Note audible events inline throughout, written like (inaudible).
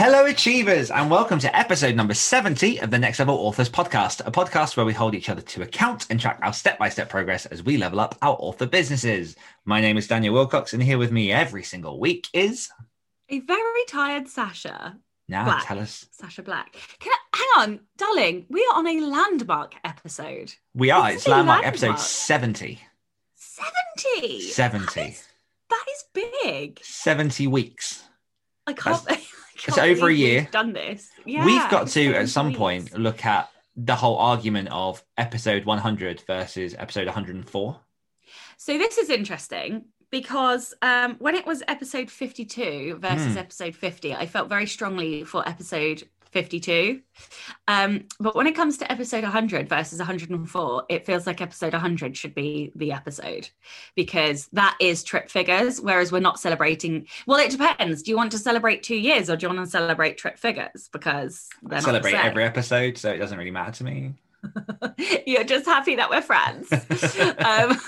Hello, Achievers, and welcome to episode number 70 of the Next Level Authors podcast, a podcast where we hold each other to account and track our step by step progress as we level up our author businesses. My name is Daniel Willcocks, and here with me every single week is. A very tired Sacha. Now, Black. tell us. Sacha Black. Can I, hang on, darling. We are on a landmark episode. We are, This it's landmark landmark. episode 70. 70. 70. That is big. 70 weeks. I can't. I can't it's over a year. We've done this. Yeah, We've got to, 70 at some weeks. point, look at the whole argument of episode 100 versus episode 104. So this is interesting because um, when it was episode 52 versus Hmm. episode 50, I felt very strongly for episode 52. Um, but when it comes to episode 100 versus 104, it feels like episode 100 should be the episode because that is trip figures, whereas we're not celebrating. Well, it depends. Do you want to celebrate two years or do you want to celebrate trip figures? Because I they're the celebrate every episode, so it doesn't really matter to me. (laughs) You're just happy that we're friends. (laughs) um,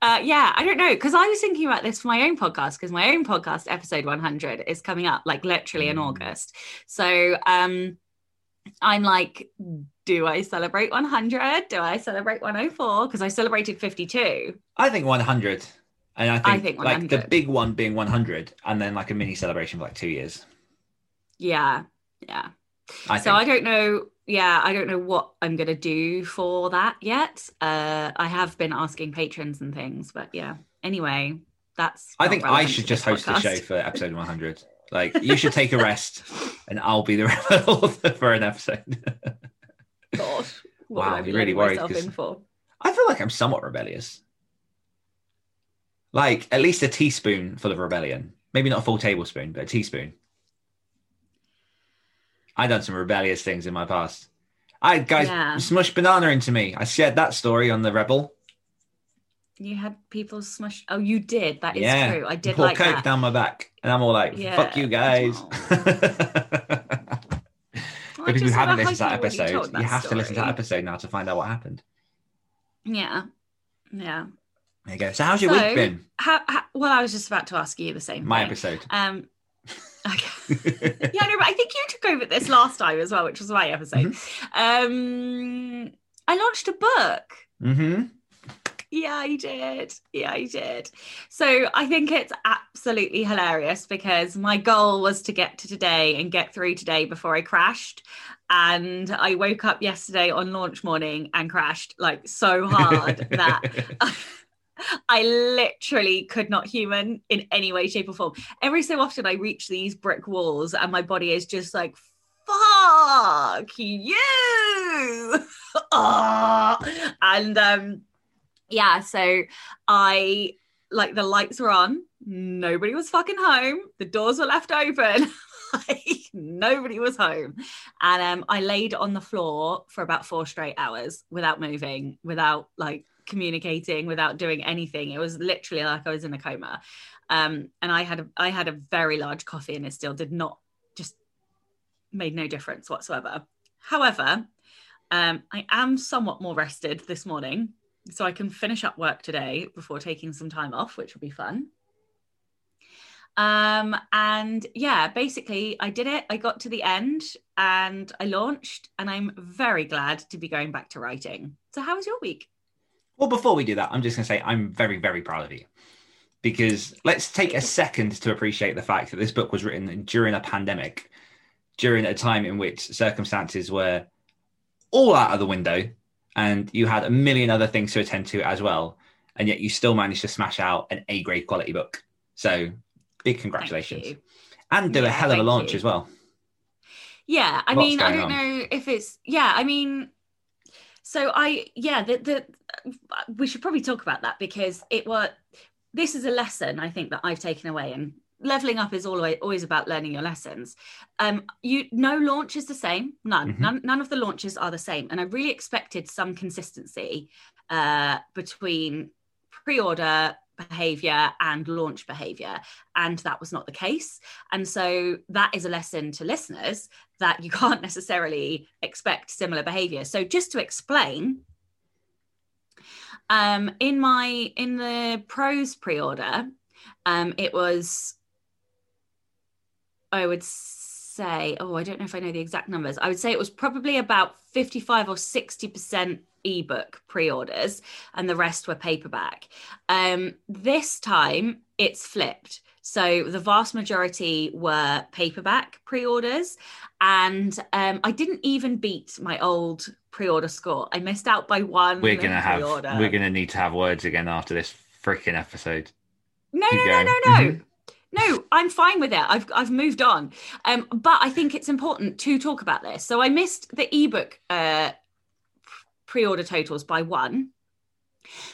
uh, yeah, I don't know because I was thinking about this for my own podcast because my own podcast episode 100 is coming up like literally in Mm. August. So um, I'm like, do I celebrate 100? Do I celebrate 104? Because I celebrated 52. I think 100. And I think, I think like the big one being 100 and then like a mini celebration for like two years. Yeah, yeah. I so think. I don't know. Yeah, I don't know what I'm gonna do for that yet. Uh, I have been asking patrons and things, but yeah. Anyway, that's. I think I should just host the show for episode (laughs) 100. Like you should take a rest and I'll be the (laughs) author for an episode. What Wow, I be you're really worried? I feel like I'm somewhat rebellious. Like at least a teaspoon full of rebellion. Maybe not a full tablespoon, but a teaspoon. I done some rebellious things in my past. I guys Yeah. smushed banana into me. I shared that story on the Rebel. You had people smush. Oh, you did. That is yeah, true. I did pour like coke that. down my back, and I'm all like, Yeah. "Fuck you guys." (laughs) I If you haven't listened to that like you episode, you have to listen to that episode now to find out what happened. Yeah, yeah. There you go. So, how's your So- week been? How, how, well, I was just about to ask you the same. My thing. episode. Um. Okay. yeah, no, but I think you took over this last time as well, which was my episode. Um, I launched a book. hmm Yeah, I did. Yeah, I did. So I think it's absolutely hilarious because my goal was to get to today and get through today before I crashed. And I woke up yesterday on launch morning and crashed like so hard (laughs) that I literally could not human in any way, shape, or form. Every so often, I reach these brick walls, and my body is just like, "Fuck you!" (laughs) Ah. And um, yeah, so I like the lights were on. Nobody was fucking home. The doors were left open. (laughs) like, nobody was home, and um, I laid on the floor for about four straight hours without moving, without like communicating without doing anything. It was literally like I was in a coma. Um, and I had a I had a very large coffee and it still did not just made no difference whatsoever. However, um, I am somewhat more rested this morning, so I can finish up work today before taking some time off, which will be fun. Um, and yeah, basically, I did it. I got to the end and I launched, and I'm very glad to be going back to writing. So, how was your week? Well, before we do that, I'm just going to say I'm very, very proud of you. Because let's take a second to appreciate the fact that this book was written during a pandemic, during a time in which circumstances were all out of the window and you had a million other things to attend to as well. And yet you still managed to smash out an A grade quality book. So big congratulations. And do a hell of a launch you. as well. Yeah, I Lots mean, I don't on. know if it's yeah. I mean, so I yeah, the the we should probably talk about that because it was this is a lesson I think that I've taken away and leveling up is always always about learning your lessons. Um, you no launch is the same. None, Mhm. none, none of the launches are the same. And I really expected some consistency uh, between pre-order behavior and launch behavior and that was not the case and so that is a lesson to listeners that you can't necessarily expect similar behavior. So just to explain um in my in the pros pre-order um it was i would say oh i don't know if i know the exact numbers. I would say it was probably about 55 or 60 percent ebook pre-orders and the rest were paperback um this time it's flipped so the vast majority were paperback pre-orders and um i didn't even beat my old pre-order score i missed out by one We're gonna have pre-order. we're gonna need to have words again after this freaking episode. No, Keep no, no, going. no, no. Mhm. No, I'm fine with it. I've I've moved on. Um, but I think it's important to talk about this. So I missed the ebook uh pre-order totals by one.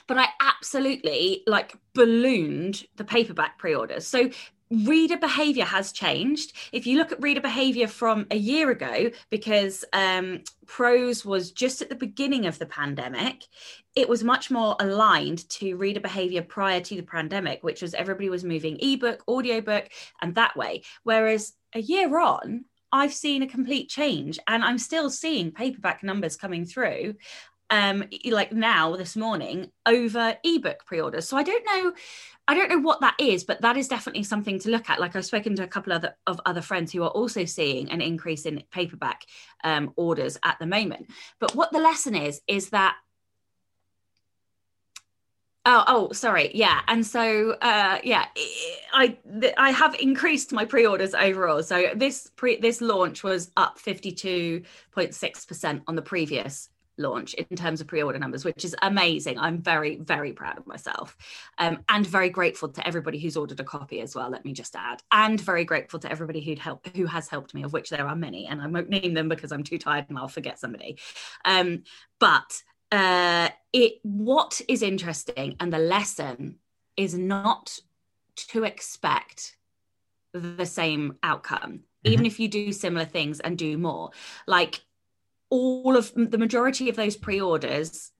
But I absolutely like ballooned the paperback pre-orders. So reader behavior has changed. If you look at reader behavior from a year ago, because um, prose was just at the beginning of the pandemic, it was much more aligned to reader behavior prior to the pandemic, which was everybody was moving ebook, audiobook, and that way. Whereas a year on, I've seen a complete change and I'm still seeing paperback numbers coming through. Um, like now this morning over ebook pre-orders. So I don't know, I don't know what that is, but that is definitely something to look at. Like I've spoken to a couple of other, of other friends who are also seeing an increase in paperback um, orders at the moment. But what the lesson is is that Oh, oh, sorry. Yeah, and so uh, yeah, I I have increased my pre-orders overall. So this pre this launch was up fifty two point six percent on the previous launch in terms of pre-order numbers, which is amazing. I'm very very proud of myself, um, and very grateful to everybody who's ordered a copy as well. Let me just add, and very grateful to everybody who'd help who has helped me, of which there are many, and I won't name them because I'm too tired and I'll forget somebody. Um, but uh it what is interesting and the lesson is not to expect the same outcome even if you do similar things and do more like all of the majority of those pre-orders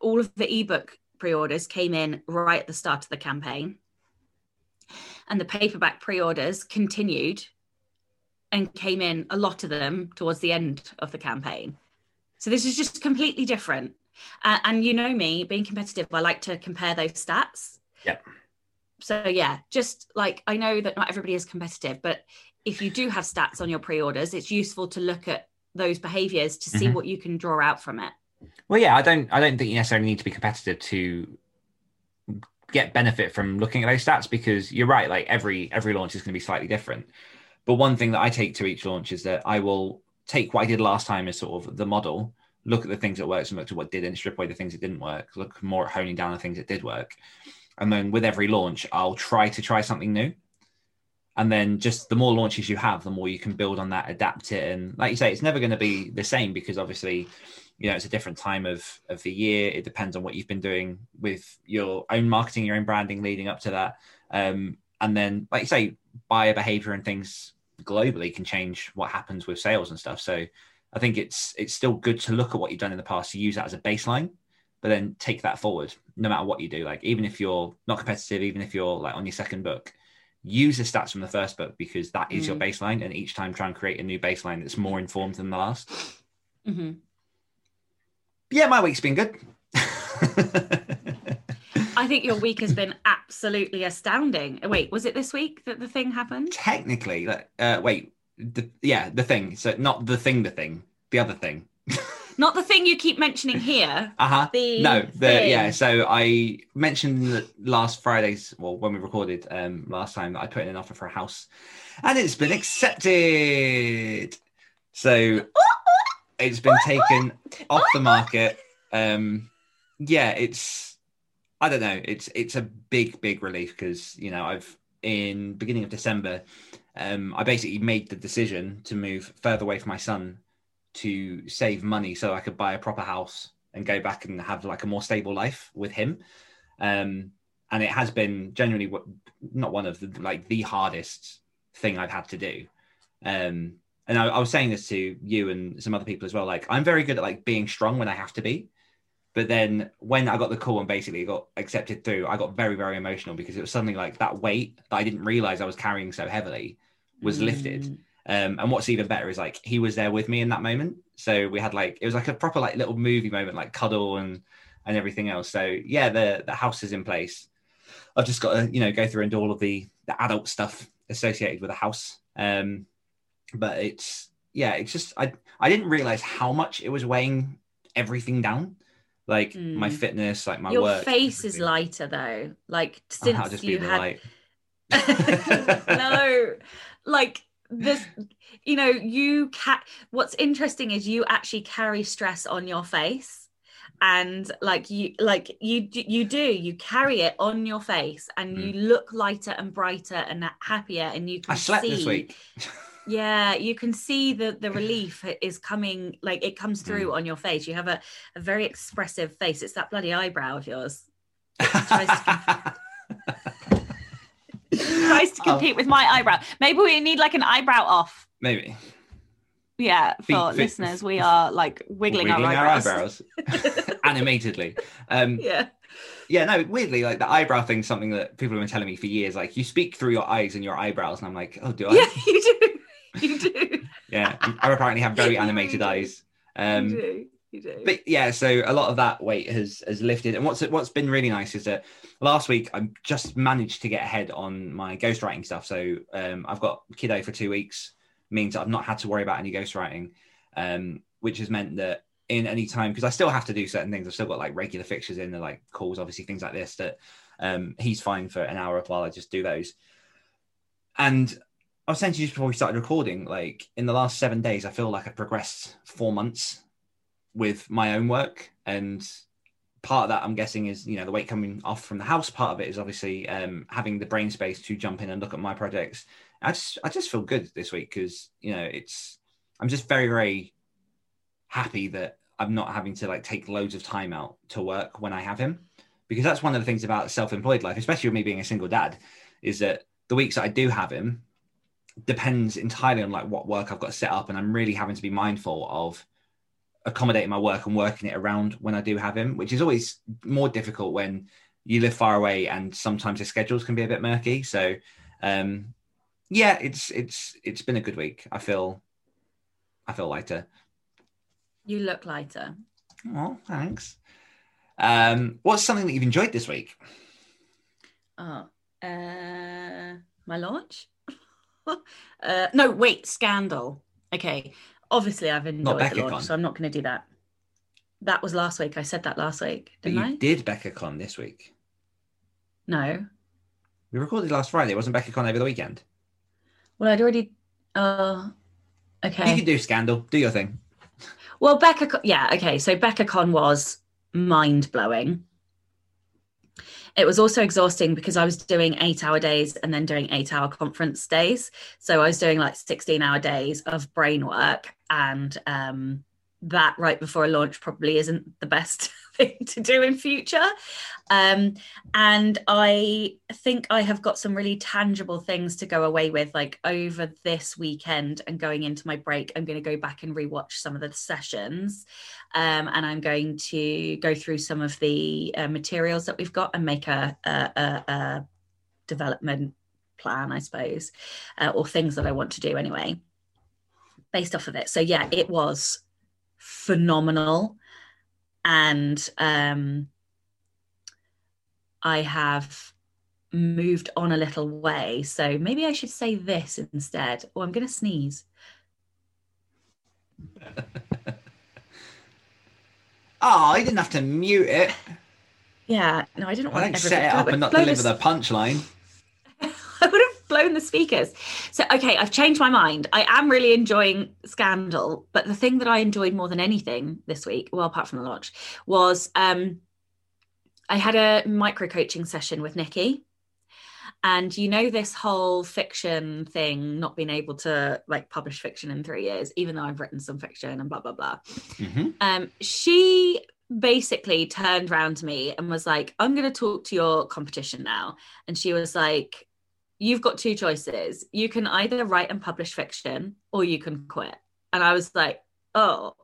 all of the ebook pre-orders came in right at the start of the campaign and the paperback pre-orders continued and came in a lot of them towards the end of the campaign so this is just completely different uh, and you know me, being competitive, I like to compare those stats. Yep. So yeah, just like I know that not everybody is competitive, but if you do have stats on your pre-orders, it's useful to look at those behaviors to see Mhm. what you can draw out from it. Well, yeah, I don't. I don't think you necessarily need to be competitive to get benefit from looking at those stats because you're right. Like every every launch is going to be slightly different. But one thing that I take to each launch is that I will take what I did last time as sort of the model, look at the things that worked and look at what didn't, strip away the things that didn't work, look more at honing down the things that did work, and then with every launch, I'll try to try something new. And then just the more launches you have, the more you can build on that, adapt it, and like you say, it's never going to be the same because obviously you know it's a different time of of the year. It depends on what you've been doing with your own marketing your own branding leading up to that. Um, and then like you say buyer behavior and things globally can change what happens with sales and stuff. So i think it's it's still good to look at what you've done in the past to use that as a baseline but then take that forward no matter what you do. Like even if you're not competitive even if you're like on your second book use the stats from the first book because that is your Mm. baseline and each time try and create a new baseline that's more informed than the last Mhm. yeah, my week's been good. I think your week has been absolutely astounding. Wait, was it this week that the thing happened? Technically, uh, wait, the, yeah, the thing. So not the thing, the thing, the other thing. (laughs) Not the thing you keep mentioning here. (laughs) Uh huh. No, the thing. yeah. So I mentioned that last Friday's, well, when we recorded um last time, that I put in an offer for a house, and it's been accepted. So it's been taken off the market. Um, yeah, it's I don't know. It's it's a big big relief because you know I've in beginning of December, um, I basically made the decision to move further away from my son to save money so I could buy a proper house and go back and have like a more stable life with him. Um, and it has been genuinely not one of the like the hardest thing I've had to do. Um, and I, I was saying this to you and some other people as well. Like I'm very good at like being strong when I have to be, but then when I got the call and basically got accepted through, I got very very emotional because it was something like that weight that I didn't realize I was carrying so heavily was lifted. Mm. Um, and what's even better is like he was there with me in that moment. So we had like it was like a proper like little movie moment, like cuddle and and everything else. So yeah, the the house is in place. I've just got to you know go through and do all of the the adult stuff associated with a house. Um, but it's yeah, it's just I I didn't realize how much it was weighing everything down, like Mm. my fitness, like my Your work. face is lighter though. Like since that'll just be you the had (laughs) no, like this, you know, you ca- What's interesting is you actually carry stress on your face, and like you, like you, you do. You carry it on your face, and you look lighter and brighter and happier, and you can Mm. I slept see. this week. (laughs) Yeah, you can see the the relief is coming. Like it comes Mm. through on your face. You have a, a very expressive face. It's that bloody eyebrow of yours. (laughs) (laughs) tries to Oh. compete with my eyebrow. Maybe we need like an eyebrow off. Maybe Yeah, for Feet- feet- listeners, we are like wiggling, wiggling our eyebrows. (laughs) animatedly. Um, yeah, yeah, no, weirdly, like the eyebrow thing's something that people have been telling me for years. Like you speak through your eyes and your eyebrows, and I'm like, oh, do I? (laughs) yeah, you do, you do, Yeah, I apparently have very animated eyes. Um, do, do. but yeah, so a lot of that weight has has lifted. And what's what's been really nice is that last week I just managed to get ahead on my ghostwriting stuff. So um, I've got kiddo for two weeks, means I've not had to worry about any ghostwriting, um, which has meant that in any time because I still have to do certain things. I've still got like regular fixtures in the like calls, obviously things like this. That um, he's fine for an hour while I just do those. And I was saying to you just before we started recording, like in the last seven days, I feel like I've progressed four months with my own work. And part of that, I'm guessing, is you know the weight coming off from the house. Part of it is obviously um, having the brain space to jump in and look at my projects. I just I just feel good this week because you know it's I'm just very very happy that I'm not having to like take loads of time out to work when I have him because that's one of the things about self-employed life, especially with me being a single dad, is that the weeks that I do have him depends entirely on like what work I've got set up, and I'm really having to be mindful of accommodating my work and working it around when I do have him, which is always more difficult when you live far away and sometimes the schedules can be a bit murky. So, um, yeah, it's it's it's been a good week. I feel I feel lighter. you look lighter. Oh, thanks. Um, what's something that you've enjoyed this week? Oh, uh, my launch? (laughs) uh, no, wait, Scandal. Okay, obviously I've enjoyed the launch, so I'm not going to do that. That was last week. I said that last week, But you I? did BeccaCon this week. No. We recorded last Friday. It wasn't BeccaCon over the weekend? Well, I'd already. Uh, okay. You can do Scandal. Do your thing. Well, Becca, yeah, okay. So BeccaCon was mind blowing. It was also exhausting because I was doing eight hour days and then doing eight hour conference days. So I was doing like 16 hour days of brain work. And um, that right before a launch probably isn't the best (laughs) thing to do in future. Um, and I think I have got some really tangible things to go away with, like over this weekend and going into my break. I'm going to go back and rewatch some of the sessions, um, and I'm going to go through some of the uh, materials that we've got and make a, a, a, a development plan, I suppose, uh, or things that I want to do anyway, based off of it. So yeah, it was phenomenal, and um, I have moved on a little way. So maybe I should say this instead. Or I'm going to sneeze. (laughs) Oh, I didn't have to mute it. Yeah, no, I didn't I want don't set it up and not deliver the punchline. (laughs) I would have blown the speakers. So, okay, I've changed my mind. I am really enjoying Scandal, but the thing that I enjoyed more than anything this week, well, apart from the launch, was um, I had a micro coaching session with Nikki. And you know, this whole fiction thing, not being able to like publish fiction in three years, even though I've written some fiction and blah, blah, blah. Mhm. um, she basically turned around to me and was like, I'm going to talk to your competition now. And she was like, You've got two choices. You can either write and publish fiction or you can quit. And I was like, Oh,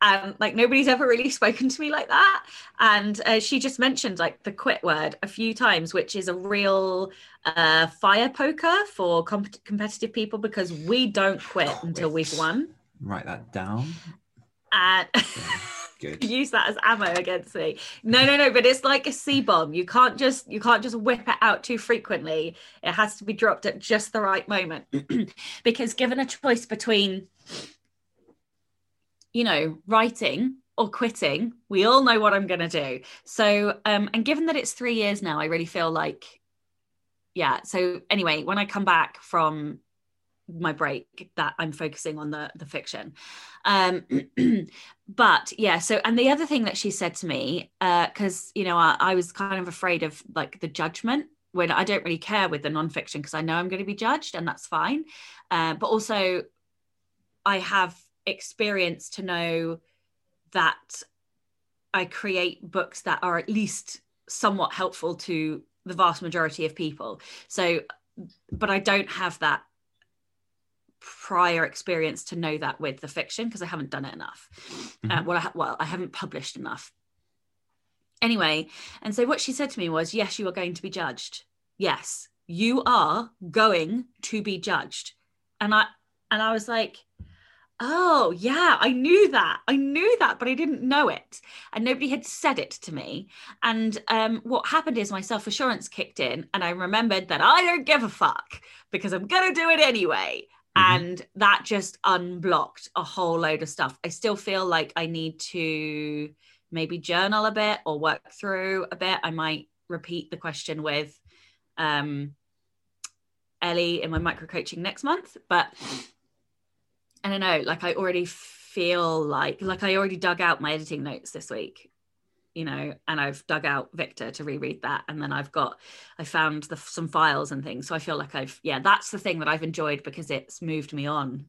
and (laughs) like nobody's ever really spoken to me like that and uh, she just mentioned like the quit word a few times which is a real uh, fire poker for comp- competitive people because we don't quit Quit. until we've won Write that down. and (laughs) Good. use that as ammo against me. No no no but it's like a c bomb. You can't just you can't just whip it out too frequently. It has to be dropped at just the right moment. (clears throat) Because given a choice between you know writing or quitting we all know what i'm going to do. So um and given that it's 3 years now i really feel like yeah so anyway when i come back from my break that i'm focusing on the the fiction. Um (clears throat) but yeah so and the other thing that she said to me uh because you know I, I was kind of afraid of like the judgment when i don't really care with the nonfiction because i know i'm going to be judged and that's fine. Uh, but also i have experience to know that i create books that are at least somewhat helpful to the vast majority of people. So but i don't have that prior experience to know that with the fiction because I haven't done it enough. Uh, Mhm. well, I, ha- well, I haven't published enough. Anyway, and so what she said to me was, "Yes, you are going to be judged. Yes, you are going to be judged." And I and I was like, "Oh, yeah, I knew that. I knew that, but I didn't know it, and nobody had said it to me." And um, what happened is my self assurance kicked in, and I remembered that I don't give a fuck because I'm gonna do it anyway Mhm. and that just unblocked a whole load of stuff. I still feel like i need to maybe journal a bit or work through a bit. I might repeat the question with um ellie in my micro coaching next month but i don't know like i already feel like like i already dug out my editing notes this week you know and i've dug out victor to reread that and then i've got i found the, some files and things so i feel like i've yeah that's the thing that i've enjoyed because it's moved me on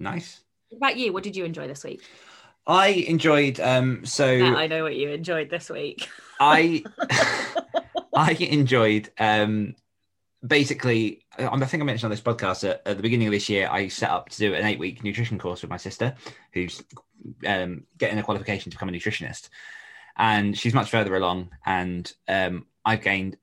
Nice. what about you what did you enjoy this week I enjoyed. Um. So yeah, i know what you enjoyed this week (laughs) I (laughs) I enjoyed um basically I I think I mentioned on this podcast that at the beginning of this year I set up to do an eight week nutrition course with my sister who's um getting a qualification to become a nutritionist and she's much further along and um I've gained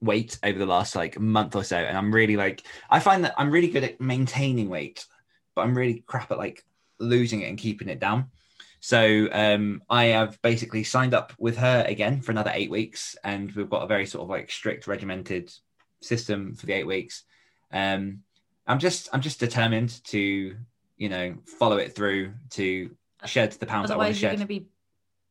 weight over the last like month or so and I'm really like I find that I'm really good at maintaining weight but I'm really crap at like losing it and keeping it down so um, I have basically signed up with her again for another eight weeks, and we've got a very sort of like strict, regimented system for the eight weeks. Um, I'm just I'm just determined to you know follow it through to shed the pounds I want to otherwise you're shed. going to be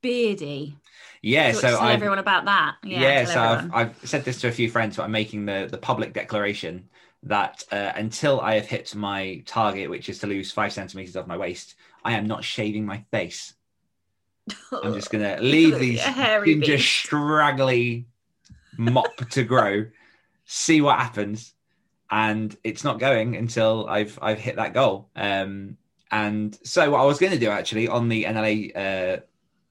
beardy yeah, so, so tell I everyone about that yeah, yeah, so I've. I've said this to a few friends, but I'm making the the public declaration that uh, until I have hit my target, which is to lose five centimeters of my waist, I am not shaving my face. I'm just gonna (laughs) leave these ginger straggly mop to grow, see what happens, and it's not going until I've I've hit that goal. Um, and so what I was going to do actually on the NLA uh,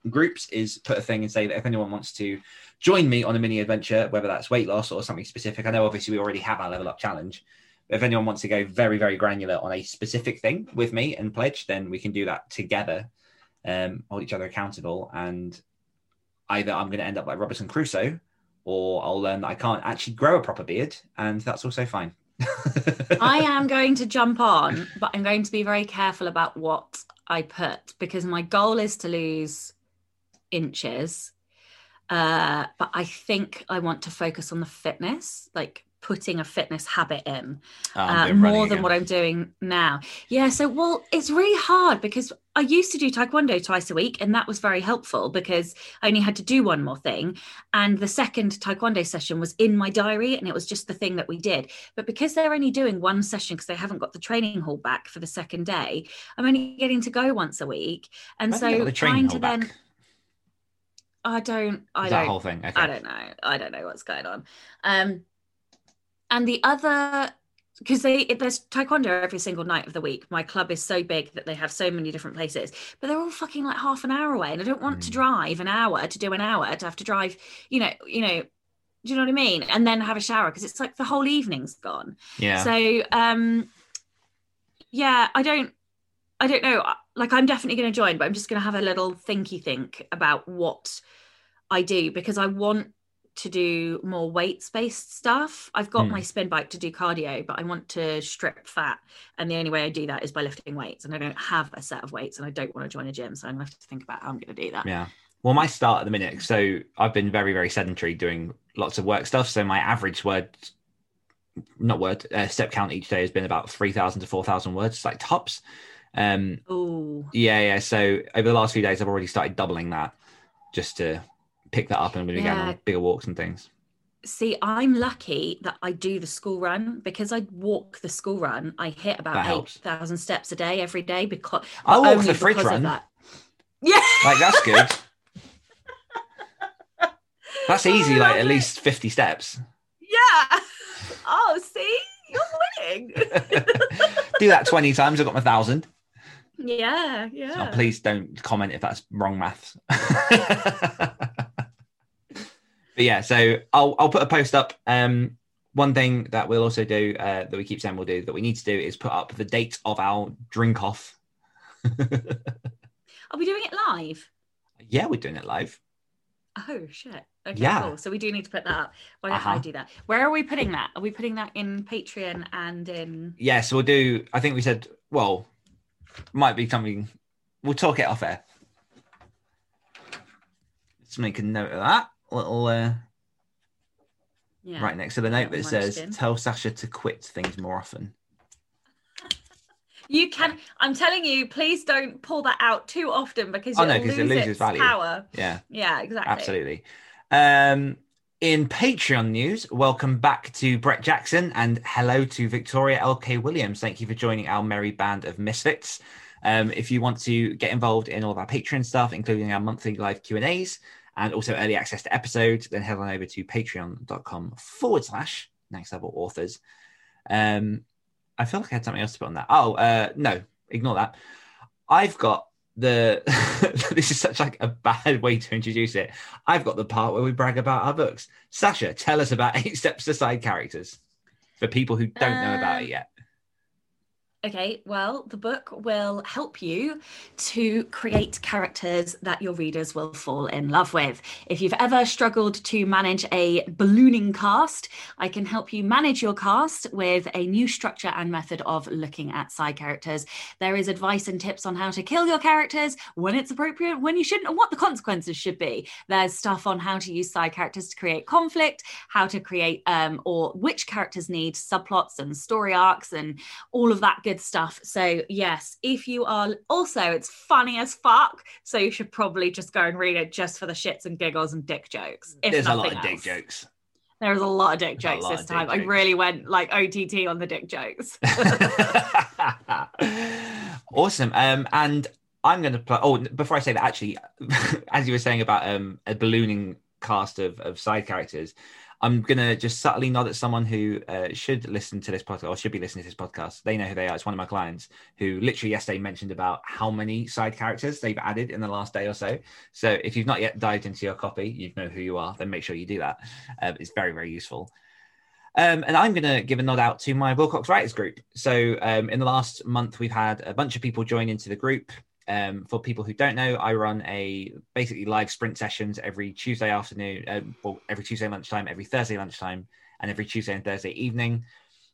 groups is put a thing and say that if anyone wants to join me on a mini adventure, whether that's weight loss or something specific, I know obviously we already have our level up challenge. If anyone wants to go very very granular on a specific thing with me and pledge, then we can do that together um, hold each other accountable. And either I'm going to end up like Robinson Crusoe, or I'll learn that I can't actually grow a proper beard, and that's also fine. (laughs) I am going to jump on, but I'm going to be very careful about what I put because my goal is to lose inches. Uh, but I think I want to focus on the fitness, like putting a fitness habit in Oh, uh, more than what I'm doing now. Yeah, so well, it's really hard because I used to do taekwondo twice a week, and that was very helpful because I only had to do one more thing. And the second taekwondo session was in my diary, and it was just the thing that we did. But because they're only doing one session because they haven't got the training hall back for the second day, I'm only getting to go once a week, and so trying to hall then. I don't. I Is don't. whole thing. Okay. I don't know. I don't know what's going on. Um, and the other because they it- there's taekwondo every single night of the week. My club is so big that they have so many different places, but they're all fucking like half an hour away, and I don't want to Mm. drive an hour to do an hour to have to drive. You know, you know. Do you know what I mean? And then have a shower because it's like the whole evening's gone. Yeah. So um yeah, I don't I don't know. Like I'm definitely going to join, but I'm just going to have a little thinky think about what I do because I want to do more weights based stuff. I've got Hmm. my spin bike to do cardio, but I want to strip fat. And the only way I do that is by lifting weights. And I don't have a set of weights and I don't want to join a gym. So I'm going to have to think about how I'm going to do that. Yeah. Well, my start at the minute. So I've been very, very sedentary, doing lots of work stuff. So my average word, not word, uh, step count each day has been about three thousand to four thousand words, like tops. Um, Oh, yeah, yeah. So over the last few days, I've already started doubling that, just to pick that up and get Yeah. on bigger walks and things. see, I'm lucky that I do the school run because I walk the school run. I hit about eight helps. steps a day every day because I walk the fridge run. that. Yeah, Like that's good. (laughs) That's easy. Like at least fifty steps. yeah. (laughs) Oh, see, you're winning. (laughs) Do that twenty times. I've got my thousand. Yeah, So yeah. please don't comment if that's wrong maths. (laughs) but yeah, so I'll I'll put a post up. Um, one thing that we'll also do uh, that we keep saying we'll do that we need to do is put up the date of our drink off. Are we doing it live? yeah, we're doing it live. Oh shit. Okay, Yeah. cool. So we do need to put that up. Why don't I Uh-huh. do that? Where are we putting that? Are we putting that in Patreon and in Yeah, so we'll do. I think we said well, might be something. We'll talk it off air. Let's make a note of that. Little uh, yeah. right next to the note that says. "Tell Sacha to quit things more often." You can I'm telling you, please don't pull that out too often because Oh, no, 'cause it loses its value. power. Yeah. Yeah, exactly. Absolutely. Um, in Patreon news, welcome back to Brett Jackson and hello to Victoria LK Williams. Thank you for joining our merry band of misfits. Um, if you want to get involved in all of our Patreon stuff, including our monthly live Q and A's and also early access to episodes, then head on over to patreon.com forward slash next level authors. Um, I feel like I had something else to put on that. Oh, uh, no, ignore that. I've got the (laughs) this is such like a bad way to introduce it. I've got the part where we brag about our books. Sacha, tell us about (laughs) Eight Steps to Side Characters for people who don't know about it Um, yet. Okay, well, the book will help you to create characters that your readers will fall in love with. If you've ever struggled to manage a ballooning cast, I can help you manage your cast with a new structure and method of looking at side characters. There is advice and tips on how to kill your characters, when it's appropriate, when you shouldn't, and what the consequences should be. There's stuff on how to use side characters to create conflict, how to create um, or which characters need subplots and story arcs and all of that good stuff. So, yes, if you are also, it's funny as fuck. So, you should probably just go and read it just for the shits and giggles and dick jokes. If There's a lot of dick else. jokes. There's a lot of dick jokes this dick time. I really went like OTT on the dick jokes. (laughs) awesome. Um, and I'm going to play. Oh, before I say that, actually, (laughs) as you were saying about um, a ballooning cast of, of side characters, I'm to just subtly nod at someone who uh, should listen to this podcast or should be listening to this podcast. They know who they are. It's one of my clients who literally yesterday mentioned about how many side characters they've added in the last day or so. So if you've not yet dived into your copy, you know who you are, then make sure you do that. Um, it's very, very useful. Um, and I'm going to give a nod out to my Willcocks Writers group. So, um, in the last month, we've had a bunch of people join into the group. Um, for people who don't know, I run a basically live sprint sessions every Tuesday afternoon, um, well, every Tuesday lunchtime, every Thursday lunchtime, and every Tuesday and Thursday evening.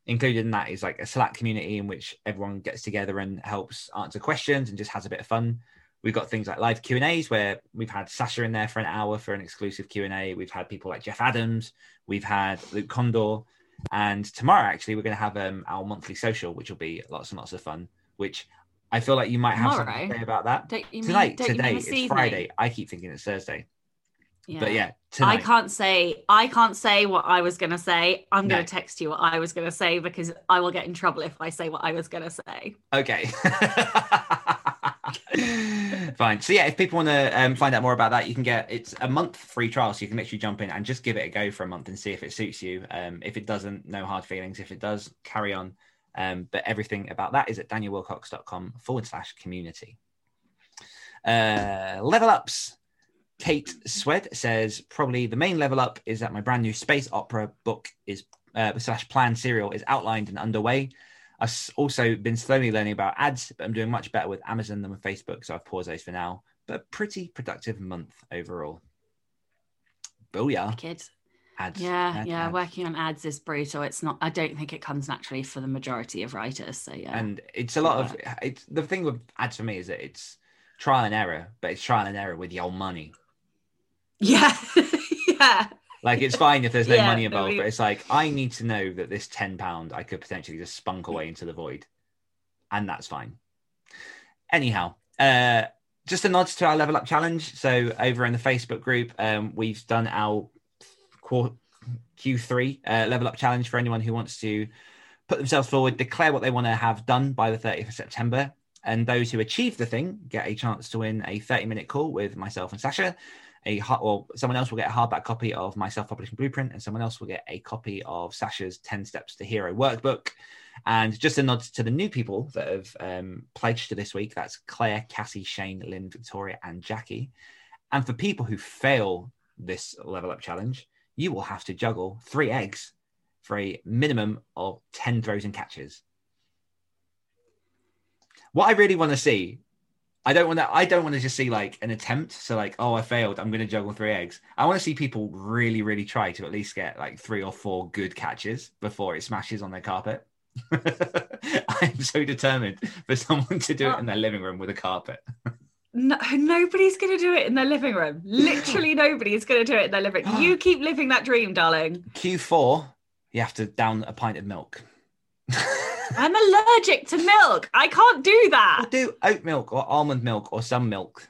Included in that is like a Slack community in which everyone gets together and helps answer questions and just has a bit of fun. We've got things like live Q and A's where we've had Sacha in there for an hour for an exclusive Q and A. We've had people like Jeff Adams. We've had Luke Kondor, and tomorrow actually we're going to have um, our monthly social, which will be lots and lots of fun. Which I feel like you might have something to say about that Don't you mean- tonight. don't you mean today it's evening? Friday. I keep thinking it's Thursday, but yeah, tonight. I can't say I can't say what I was gonna say. I'm gonna text you what I was gonna say because I will get in trouble if I say what I was gonna say. Okay. (laughs) Fine. So yeah, if people want to um, find out more about that, you can get it's a month free trial, so you can literally jump in and just give it a go for a month and see if it suits you. Um, if it doesn't, no hard feelings. If it does, carry on. Um, but everything about that is at danielwillcocks.com forward slash community. Uh, level ups. Kate Swed says probably the main level up is that my brand new space opera book is uh, slash plan serial is outlined and underway. I've also been slowly learning about ads, but I'm doing much better with Amazon than with Facebook, so I've paused those for now. But pretty productive month overall. Booyah. Kids. Ads. Yeah, ads, yeah. Working on ads is brutal. It's not. I don't think it comes naturally for the majority of writers. So yeah. And it's a lot of it's the thing with ads for me is that it's trial and error, but it's trial and error with your money. (laughs) yeah, (laughs) yeah. Like it's fine if there's no Yeah, money involved, nobody- but it's like I need to know that this ten pound I could potentially just spunk away into the void, and that's fine. Anyhow, uh, just a nod to our level up challenge. So over in the Facebook group, um, we've done our Q3 uh, level up challenge for anyone who wants to put themselves forward, declare what they want to have done by the 30th of September. And those who achieve the thing get a chance to win a 30 minute call with myself and Sacha. A hard, well, someone else will get a hardback copy of my self publishing blueprint, and someone else will get a copy of Sacha's 10 Steps to Hero workbook. And just a nod to the new people that have um, pledged to this week that's Claire, Cassie, Shane, Lynn, Victoria, and Jackie. And for people who fail this level up challenge, you will have to juggle three eggs for a minimum of 10 throws and catches. What I really want to see, I don't want to I don't want to just see like an attempt. So like, oh, I failed. I'm going to juggle three eggs. I want to see people really, really try to at least get like three or four good catches before it smashes on their carpet. (laughs) I'm so determined for someone to do it oh. in their living room with a carpet. (laughs) No, nobody's going to do it in their living room. Literally, (laughs) nobody is going to do it in their living (gasps) room. You keep living that dream, darling. Q4, you have to down a pint of milk. (laughs) I'm allergic to milk. I can't do Or that. do oat milk or almond milk or some milk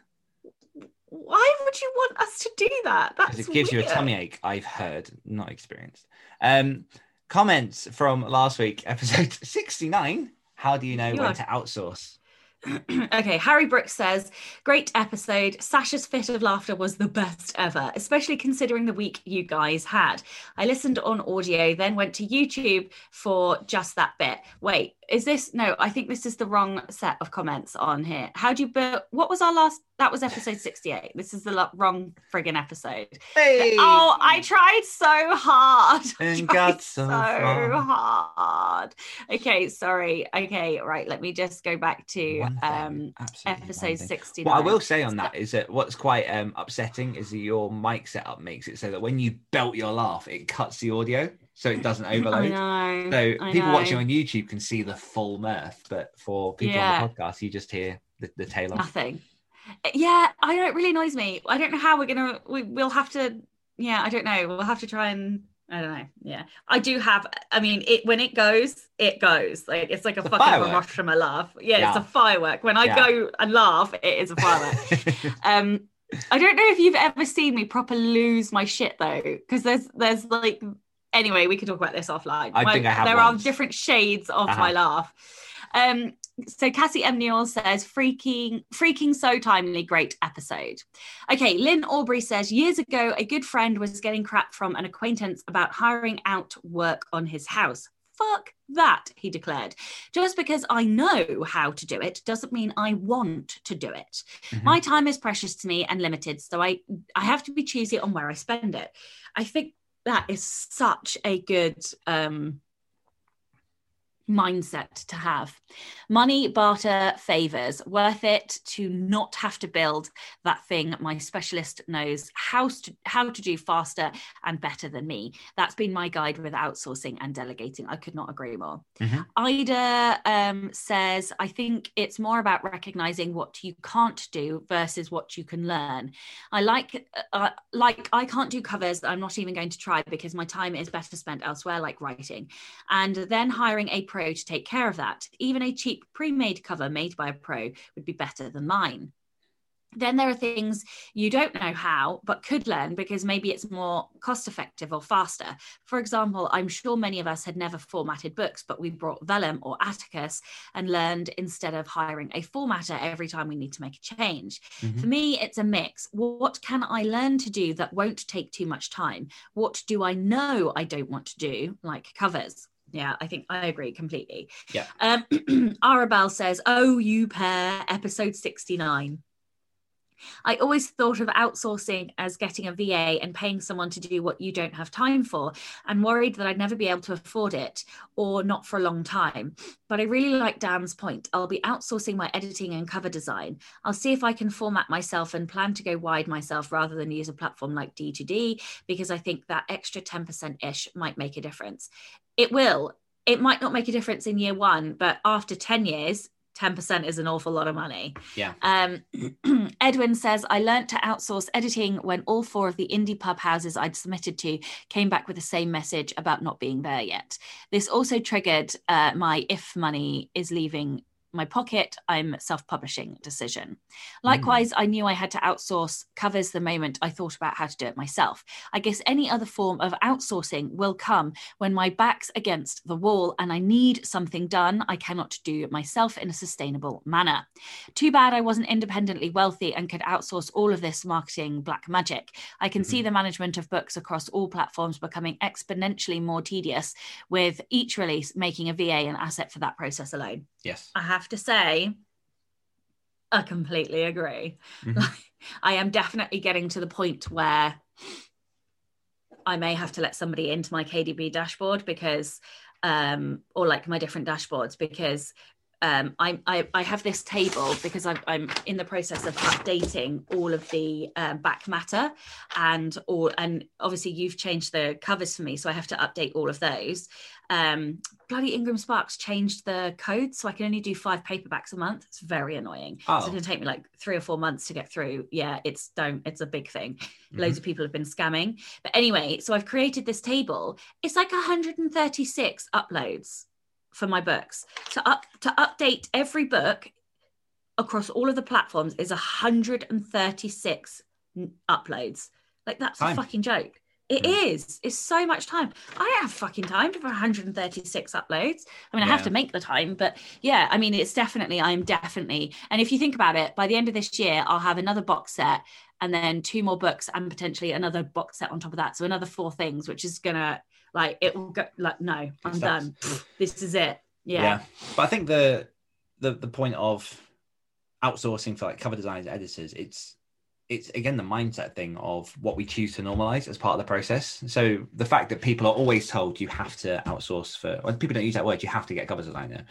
Why would you want us to do that? That's because it gives you a tummy ache. I've heard, not experienced. Um, comments from last week, episode (laughs) 69. How do you know You when are- to outsource? (clears throat) okay, Harry Brooks says, Great episode. Sacha's fit of laughter was the best ever, especially considering the week you guys had. I listened on audio, then went to YouTube for just that bit. Wait, is this no? I think this is the wrong set of comments on here. How do you build? What was our last? That was episode 68. This is the lo- wrong friggin' episode. Hey! Oh, I tried so hard. (laughs) And got so far. hard. Okay, sorry. Okay, right. Let me just go back to um episode thing. 69. What I will say on that is that what's quite um, upsetting is that your mic setup makes it so that when you belt your laugh, it cuts the audio so it doesn't (laughs) overload. know. So I people know. watching on YouTube can see the full mirth, but for people Yeah. on the podcast, you just hear the, the tail off. nothing. Yeah, I know it really annoys me. I don't know how we're gonna. We, we'll have to. Yeah, I don't know. We'll have to try and. I don't know. Yeah, I do have. I mean, it when it goes, it goes. Like it's like a It's a fucking firework. Hiroshima laugh. Yeah, it's a firework. When I Yeah. go and laugh, it is a firework. (laughs) um, I don't know if you've ever seen me proper lose my shit though, because there's there's like. Anyway, we can talk about this offline. I My- think I have there once. are different shades of Uh-huh. my laugh. Um, so Cassie M. Newell says, freaking, freaking so timely, great episode. Okay, Lynn Aubrey says, years ago, a good friend was getting crap from an acquaintance about hiring out work on his house. Fuck that, he declared. Just because I know how to do it doesn't mean I want to do it. Mhm. My time is precious to me and limited, so I I have to be choosy on where I spend it. I think that is such a good um mindset to have. Money, barter, favors, worth it to not have to build that thing my specialist knows how to, how to do faster and better than me. That's been my guide with outsourcing and delegating. I could not agree more. Mhm. Ida um, says, I think it's more about recognizing what you can't do versus what you can learn. I like, uh, like I can't do covers. I'm not even going to try because my time is better spent elsewhere, like writing and then hiring a pro to take care of that. Even a cheap pre made cover made by a pro would be better than mine. then there are things you don't know how but could learn because maybe it's more cost effective or faster for example i'm sure many of us had never formatted books but we brought vellum or atticus and learned instead of hiring a formatter every time we need to make a change Mhm. for me it's a mix what can i learn to do that won't take too much time what do i know i don't want to do like covers yeah, I think I agree completely. Yeah. Um, (clears throat) Arabelle says, Oh, you pair, episode 69. I always thought of outsourcing as getting a VA and paying someone to do what you don't have time for, and worried that I'd never be able to afford it or not for a long time. But I really like Dan's point. I'll be outsourcing my editing and cover design. I'll see if I can format myself and plan to go wide myself rather than use a platform like D2D because I think that extra 10% ish might make a difference. It will. It might not make a difference in year one, but after 10 years, 10% is an awful lot of money. Yeah. Um, (clears throat) Edwin says, I learnt to outsource editing when all four of the indie pub houses I'd submitted to came back with the same message about not being there yet. This also triggered uh, my if money is leaving my pocket, I'm self publishing decision. Hmm. Likewise, I knew I had to outsource covers the moment I thought about how to do it myself. I guess any other form of outsourcing will come when my back's against the wall and I need something done I cannot do myself in a sustainable manner. Too bad I wasn't independently wealthy and could outsource all of this marketing black magic. I can see mm-hmm. the management of books across all platforms becoming exponentially more tedious, with each release making a VA an asset for that process alone. Yes. I have to say, I completely agree. Mhm. (laughs) I am definitely getting to the point where I may have to let somebody into my KDP dashboard because, um, or like my different dashboards because um, I, I, I have this table because I'm, I'm in the process of updating all of the uh, back matter and all and obviously you've changed the covers for me so I have to update all of those. Um, bloody Ingram Sparks changed the code so I can only do five paperbacks a month. It's very annoying. Oh. it's going to take me like three or four months to get through. Yeah it's don't it's a big thing. Mm-hmm. loads of people have been scamming. But anyway so I've created this table. It's like 136 uploads for my books. To up to update every book across all of the platforms is 136 n- uploads. Like that's Time. a fucking joke. It Mm. is. it's so much time. I don't have fucking time for 136 uploads. I mean i have to make the time but yeah i mean it's definitely i'm definitely and if you think about it by the end of this year i'll have another box set and then two more books and potentially another box set on top of that. So another four things which is gonna like it will go like no i'm done this is it yeah, But I think the the the point of outsourcing for like cover designers, editors, it's it's again the mindset thing of what we choose to normalize as part of the process. So the fact that people are always told you have to outsource for, well, people don't use that word, you have to get a cover designer,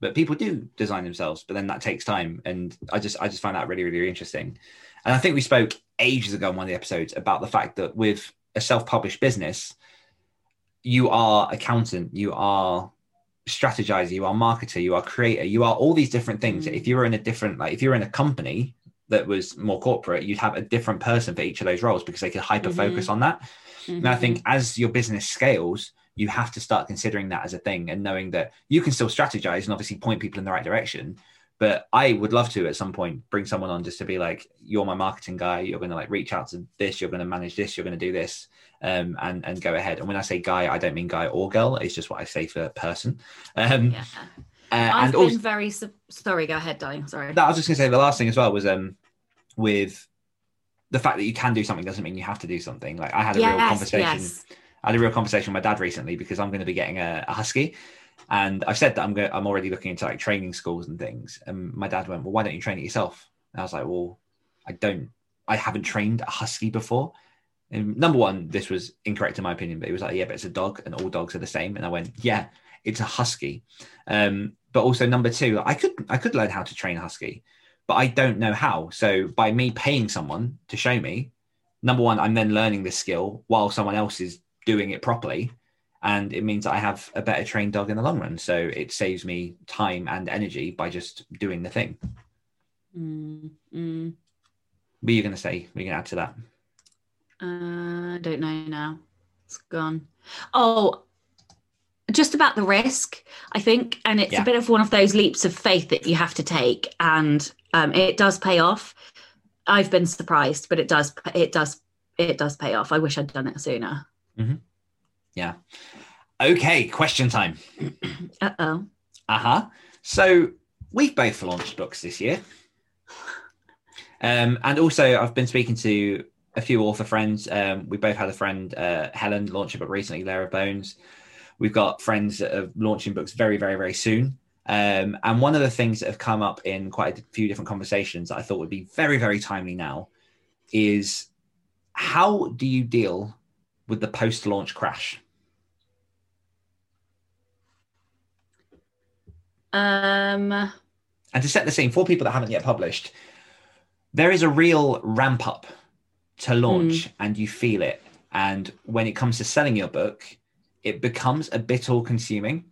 but people do design themselves. But then that takes time, and I just I just find that really really interesting. And I think we spoke ages ago in one of the episodes about the fact that with a self-published business, you are accountant, you are strategizer, you are marketer, you are creator, you are all these different things. Mm. If you were in a different, like if you were in a company that was more corporate, you'd have a different person for each of those roles because they could hyper focus on that. And I Mm-hmm. think as your business scales, you have to start considering that as a thing and knowing that you can still strategize and obviously point people in the right direction. But I would love to at some point bring someone on just to be like, you're my marketing guy. You're going to like reach out to this. You're going to manage this. You're going to do this, um, and and go ahead. And when I say guy, I don't mean guy or girl. It's just what I say for person. Um, yeah uh, i've and been also, very su- sorry go ahead darling sorry no, I was just going to say the last thing as well was um, with the fact that you can do something doesn't mean you have to do something. Like I had a real conversation. yes. I had a real conversation with my dad recently because I'm going to be getting a, a husky, and I've said that I'm going. I'm already looking into like training schools and things. And my dad went, "Well, why don't you train it yourself?" And I was like, "Well, I don't. I haven't trained a husky before." And number one, this was incorrect in my opinion, but he was like, "Yeah, but it's a dog, and all dogs are the same." And I went, "Yeah, it's a husky." Um, but also number two, I could I could learn how to train a husky, but I don't know how. So by me paying someone to show me, number one, I'm then learning this skill while someone else is doing it properly. And it means I have a better trained dog in the long run. So it saves me time and energy by just doing the thing. Mm, mm. What are you going to say? We're going to add to that. Uh, I don't know now. It's gone. Oh, just about the risk, I think, and it's Yeah. a bit of one of those leaps of faith that you have to take, and um, it does pay off. I've been surprised, but it does it does it does pay off. I wish I'd done it sooner. Yeah. Okay, question time. (clears throat) Uh oh. Uh huh. So we've both launched books this year. Um, and also, I've been speaking to a few author friends. Um, we both had a friend, uh, Helen, launch a book recently, Lair of Bones. We've got friends that are launching books very, very, very soon. Um, and one of the things that have come up in quite a few different conversations that I thought would be very, very timely now is how do you deal with the post launch crash? Um. And to set the scene for people that haven't yet published, there is a real ramp up to launch and you feel it. And when it comes to selling your book, it becomes a bit all consuming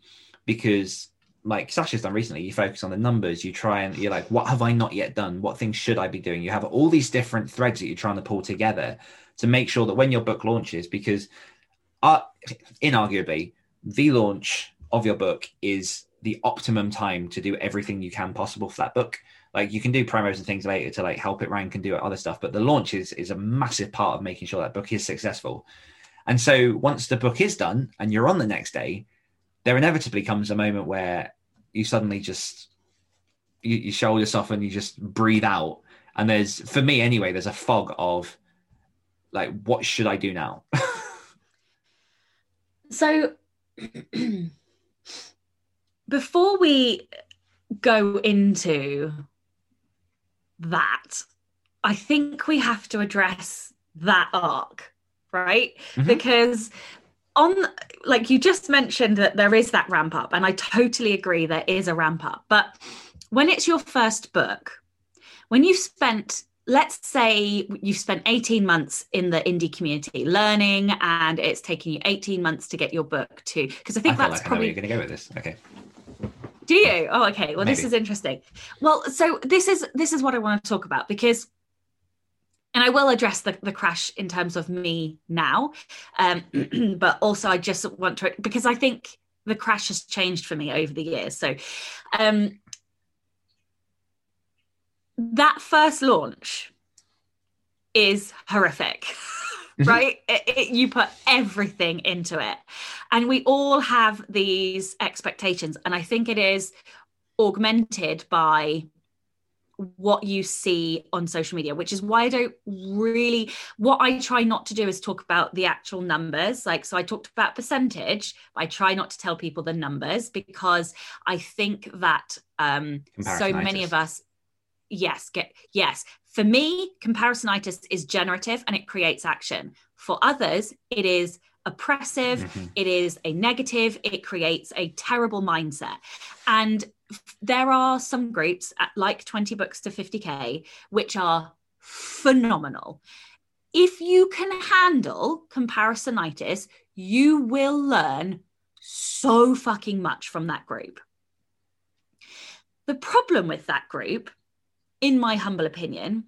because, like Sacha's done recently, you focus on the numbers, you try and you're like, what have I not yet done? What things should I be doing? You have all these different threads that you're trying to pull together to make sure that when your book launches, because uh, inarguably, the launch of your book is the optimum time to do everything you can possible for that book. Like you can do promos and things later to like help it rank and do other stuff, but the launch is is a massive part of making sure that book is successful. And so once the book is done and you're on the next day, there inevitably comes a moment where you suddenly just you, your shoulders soften, you just breathe out, and there's for me anyway, there's a fog of like, what should I do now? (laughs) So (clears throat) before we go into that, I think we have to address that arc, right? Mhm. Because on like you just mentioned that there is that ramp up and I totally agree there is a ramp up. But when it's your first book, when you've spent let's say you've spent 18 months in the indie community learning and it's taking you 18 months to get your book to because I I think feel that's like I know where probably you're going to go with this. Okay. Do you? Oh, okay. Well, this is interesting. Well, so this is this is what I want to talk about because, and I will address the, the crash in terms of me now, um, (clears throat) but also I just want to because I think the crash has changed for me over the years. So, um, that first launch is horrific. (laughs) Mhm. right? It- it- you put everything into it. And we all have these expectations. And i think it is augmented by what you see on social media which is why i don't really what i try not to do is talk about the actual numbers. Like so i talked about percentage but i try not to tell people the numbers because i think that um so many of us yes get yes for me comparisonitis is generative and it creates action. For others it is oppressive Mhm. it is a negative it creates a terrible mindset. And there are some groups at like 20 books to 50k which are phenomenal. If you can handle comparisonitis you will learn so fucking much from that group. The problem with that group in my humble opinion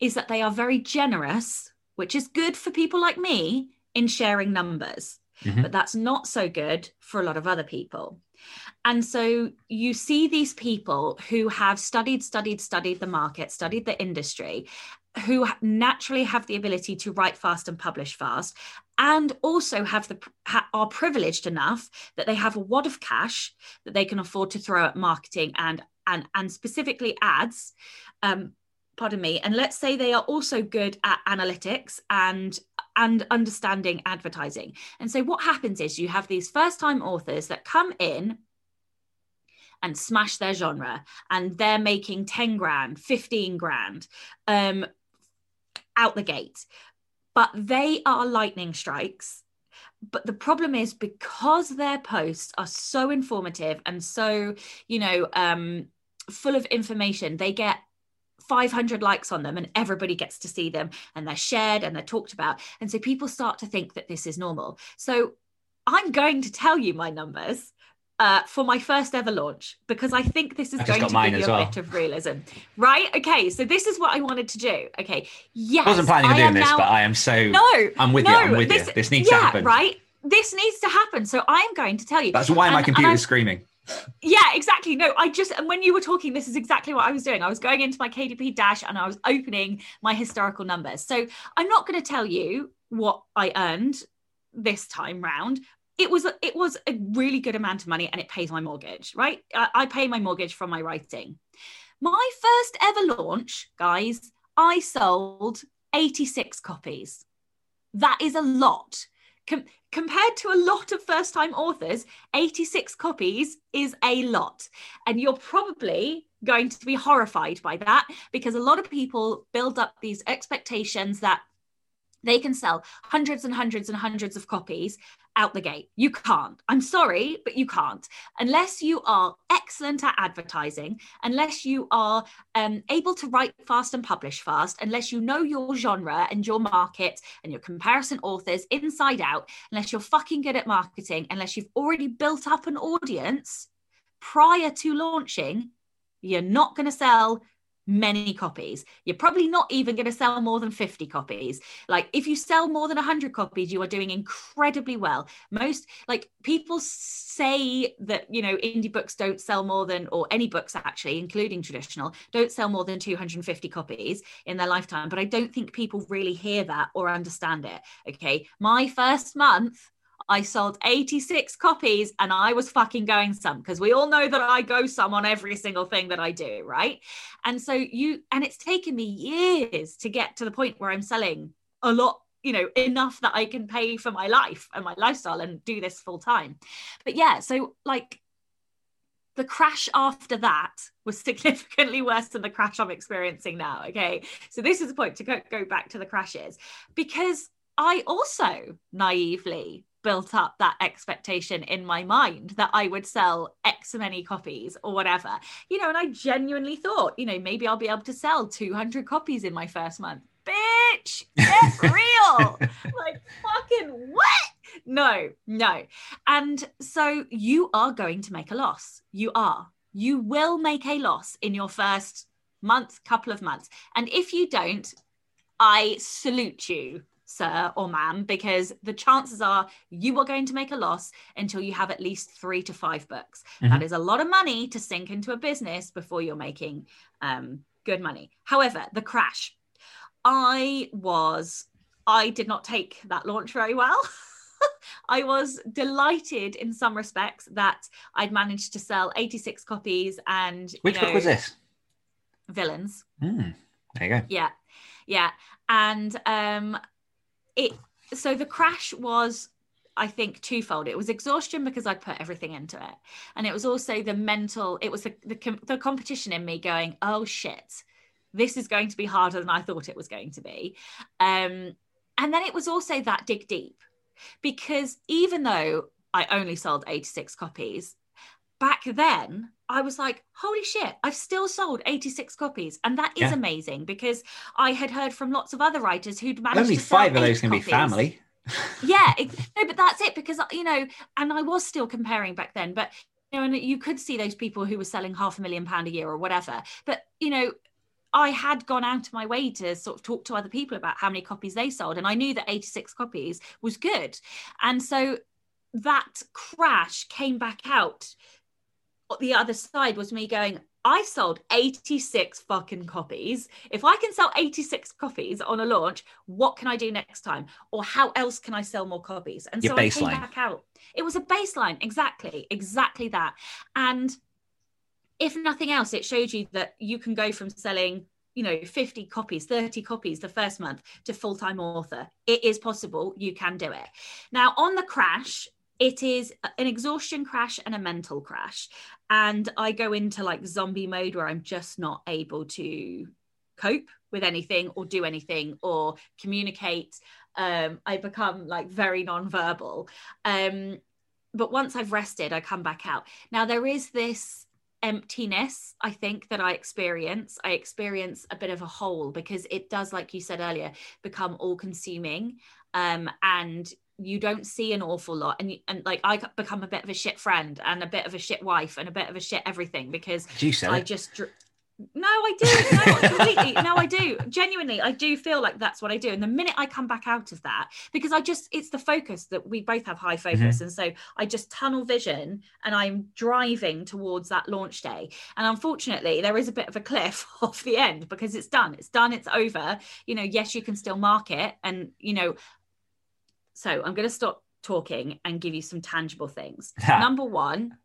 is that they are very generous which is good for people like me in sharing numbers Mhm. but that's not so good for a lot of other people. And so you see these people who have studied, studied, studied the market, studied the industry, who naturally have the ability to write fast and publish fast, and also have the are privileged enough that they have a wad of cash that they can afford to throw at marketing and and and specifically ads. Um, pardon me. And let's say they are also good at analytics and and understanding advertising. And so what happens is you have these first time authors that come in and smash their genre and they're making 10 grand, 15 grand um, out the gate. But they are lightning strikes. But the problem is because their posts are so informative and so, you know, um, full of information, they get 500 likes on them and everybody gets to see them and they're shared and they're talked about. And so people start to think that this is normal. So I'm going to tell you my numbers uh, for my first ever launch because I think this is I going to you a well. bit of realism. Right? Okay. So this is what I wanted to do. Okay. Yes. I wasn't planning on doing this, now- but I am so. No. I'm with no, you. I'm with this, you. This needs to happen. Right? This needs to happen. So I'm going to tell you. That's why my And- and computer's screaming. Yeah, exactly. No, I just and when you were talking, this is exactly what I was doing. I was going into my KDP dash and I was opening my historical numbers. So I'm not going to tell you what I earned this time round. It was it was a really good amount of money and it pays my mortgage, right? I, I pay my mortgage from my writing. My first ever launch, guys, I sold 86 copies. That is a lot. Com- compared to a lot of first time authors, 86 copies is a lot. And you're probably going to be horrified by that because a lot of people build up these expectations that they can sell hundreds and hundreds and hundreds of copies out the gate. You can't. I'm sorry, but you can't. Unless you are excellent at advertising, unless you are um, able to write fast and publish fast, unless you know your genre and your market and your comparison authors inside out, unless you're fucking good at marketing, unless you've already built up an audience prior to launching, you're not going to sell many copies. You're probably not even going to sell more than 50 copies. Like if you sell more than 100 copies, you are doing incredibly well. Most like people say that, you know, indie books don't sell more than or any books actually, including traditional, don't sell more than 250 copies in their lifetime, but I don't think people really hear that or understand it. Okay? My first month I sold 86 copies and I was fucking going some because we all know that I go some on every single thing that I do, right? And so you, and it's taken me years to get to the point where I'm selling a lot, you know, enough that I can pay for my life and my lifestyle and do this full time. But yeah, so like the crash after that was (laughs) significantly worse than the crash I'm experiencing now. Okay. So this is the point to go, go back to the crashes because I also naively built up that expectation in my mind that I would sell X many copies or whatever. You know, and I genuinely thought, you know, maybe I'll be able to sell 200 copies in my first month. Bitch, get (laughs) real. like, fucking what? No, no. And so you are going to make a loss. You are. You will make a loss in your first month, couple of months. And if you don't, I salute you sir or ma'am, because the chances are you are going to make a loss until you have at least three to five books. Mm-hmm. That is a lot of money to sink into a business before you're making um, good money. However, the crash, I was, I did not take that launch very well. (laughs) I was delighted in some respects that I'd managed to sell 86 copies and which know, book was this? Villains. Mm, there you go. Yeah, yeah, and um, it so the crash was I think twofold. It was exhaustion because I'd put everything into it, and it was also the mental. It was the, the the, competition in me going, "Oh shit, this is going to be harder than I thought it was going to be," um, and then it was also that dig deep, because even though I only sold eighty six copies, back then I was like, holy shit, I've still sold 86 copies. And that is yeah. amazing because I had heard from lots of other writers who'd managed Only to five of those can be family. (laughs) yeah. (laughs) It, no, but that's it because, you know, and I was still comparing back then, but, you know, and you could see those people who were selling half a million pound a year or whatever. But, you know, I had gone out of my way to sort of talk to other people about how many copies they sold. And I knew that 86 copies was good. And so that crash came back out the other side was me going, I sold 86 fucking copies. If I can sell 86 copies on a launch, what can I do next time? Or how else can I sell more copies? And Your so baseline. I came back out. It was a baseline, exactly, exactly that. And if nothing else, it showed you that you can go from selling you know 50 copies 30 copies the first month to full-time author it is possible you can do it now on the crash it is an exhaustion crash and a mental crash. And i go into like zombie mode where i'm just not able to cope with anything or do anything or communicate. Um i become like very non-verbal. Um but once i've rested i come back out. Now there is this emptiness i think that i experience. I experience a bit of a hole because it does like you said earlier become all consuming um, and you don't see an awful lot and and like I become a bit of a shit friend and a bit of a shit wife and a bit of a shit everything because I it? just No, I do. No, completely. No, I do. Genuinely, I do feel like that's what I do. And the minute I come back out of that, because I just, it's the focus that we both have high focus. And so I just tunnel vision and I'm driving towards that launch day. And unfortunately, there is a bit of a cliff (laughs) off the end because it's done. It's done. It's over. You know, yes, you can still market. And, you know, so I'm going to stop talking and give you some tangible things. (laughs) Number one,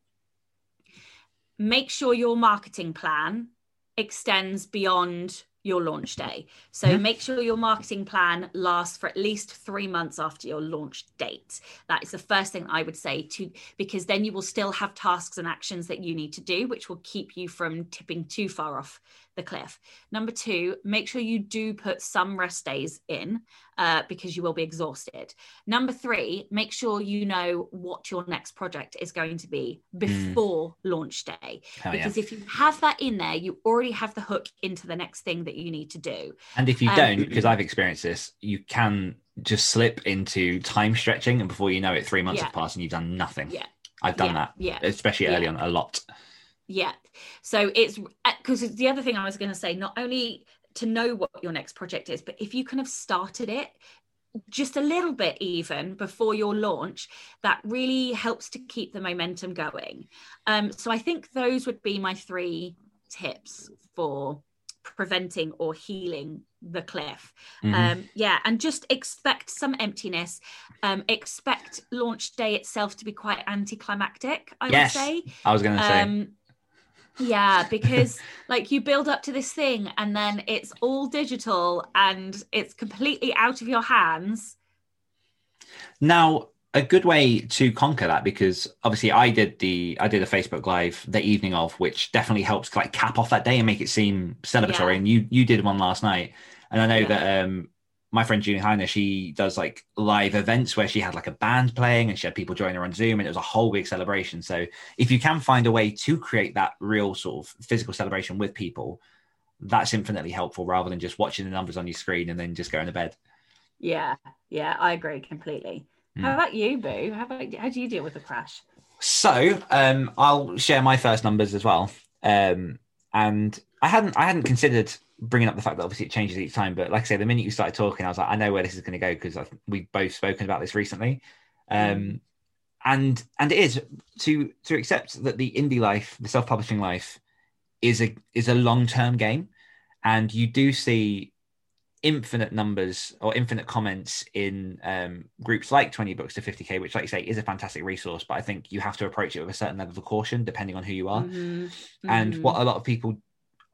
make sure your marketing plan extends beyond your launch day. So make sure your marketing plan lasts for at least three months after your launch date. That is the first thing I would say to because then you will still have tasks and actions that you need to do, which will keep you from tipping too far off the cliff. Number two, make sure you do put some rest days in uh, because you will be exhausted. Number three, make sure you know what your next project is going to be hmm. before mm. launch day. Hell because yeah. if you have that in there, you already have the hook into the next thing that you need to do. And if you um, don't, because I've experienced this, you can just slip into time stretching, and before you know it, three months yeah. have passed and you've done nothing. Yeah. I've done yeah. that. Yeah. Especially early on, a lot. Yeah. So it's because uh, the other thing I was going to say, not only to know what your next project is, but if you kind of started it just a little bit even before your launch, that really helps to keep the momentum going. Um, so I think those would be my three tips for preventing or healing the cliff. Mm-hmm. Um, yeah, and just expect some emptiness. Um, expect launch day itself to be quite anticlimactic. I yes, would say. I was going to say. Yeah, because like you build up to this thing and then it's all digital and it's completely out of your hands. Now, a good way to conquer that because obviously I did the I did a Facebook live the evening of which definitely helps like cap off that day and make it seem celebratory yeah. and you you did one last night and I know yeah. that um my friend Julie Heiner, she does like live events where she had like a band playing and she had people join her on Zoom and it was a whole big celebration. So if you can find a way to create that real sort of physical celebration with people, that's infinitely helpful rather than just watching the numbers on your screen and then just going to bed. Yeah, yeah, I agree completely. Mm. How about you, Boo? How about how do you deal with the crash? So um, I'll share my first numbers as well. Um, and I hadn't I hadn't considered bringing up the fact that obviously it changes each time. But like I say, the minute you started talking, I was like, I know where this is going to go because we've both spoken about this recently. Um, mm. and and it is to to accept that the indie life, the self publishing life, is a is a long term game, and you do see infinite numbers or infinite comments in um, groups like 20 books to 50k which like you say is a fantastic resource but i think you have to approach it with a certain level of caution depending on who you are mm-hmm. and mm-hmm. what a lot of people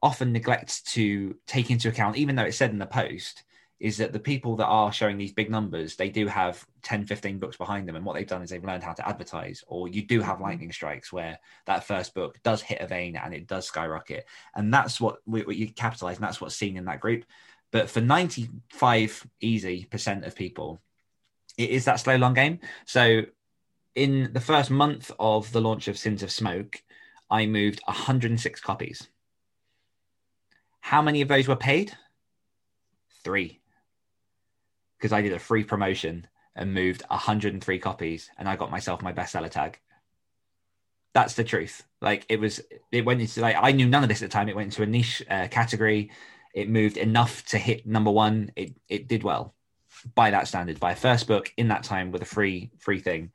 often neglects to take into account, even though it's said in the post, is that the people that are showing these big numbers, they do have 10, 15 books behind them. And what they've done is they've learned how to advertise, or you do have mm-hmm. lightning strikes where that first book does hit a vein and it does skyrocket. And that's what, we, what you capitalize, and that's what's seen in that group. But for 95 easy percent of people, it is that slow long game. So in the first month of the launch of Sins of Smoke, I moved 106 copies. How many of those were paid? Three. Because I did a free promotion and moved 103 copies and I got myself my bestseller tag. That's the truth. Like it was, it went into like, I knew none of this at the time. It went into a niche uh, category. It moved enough to hit number one. It, it did well by that standard, by a first book in that time with a free, free thing.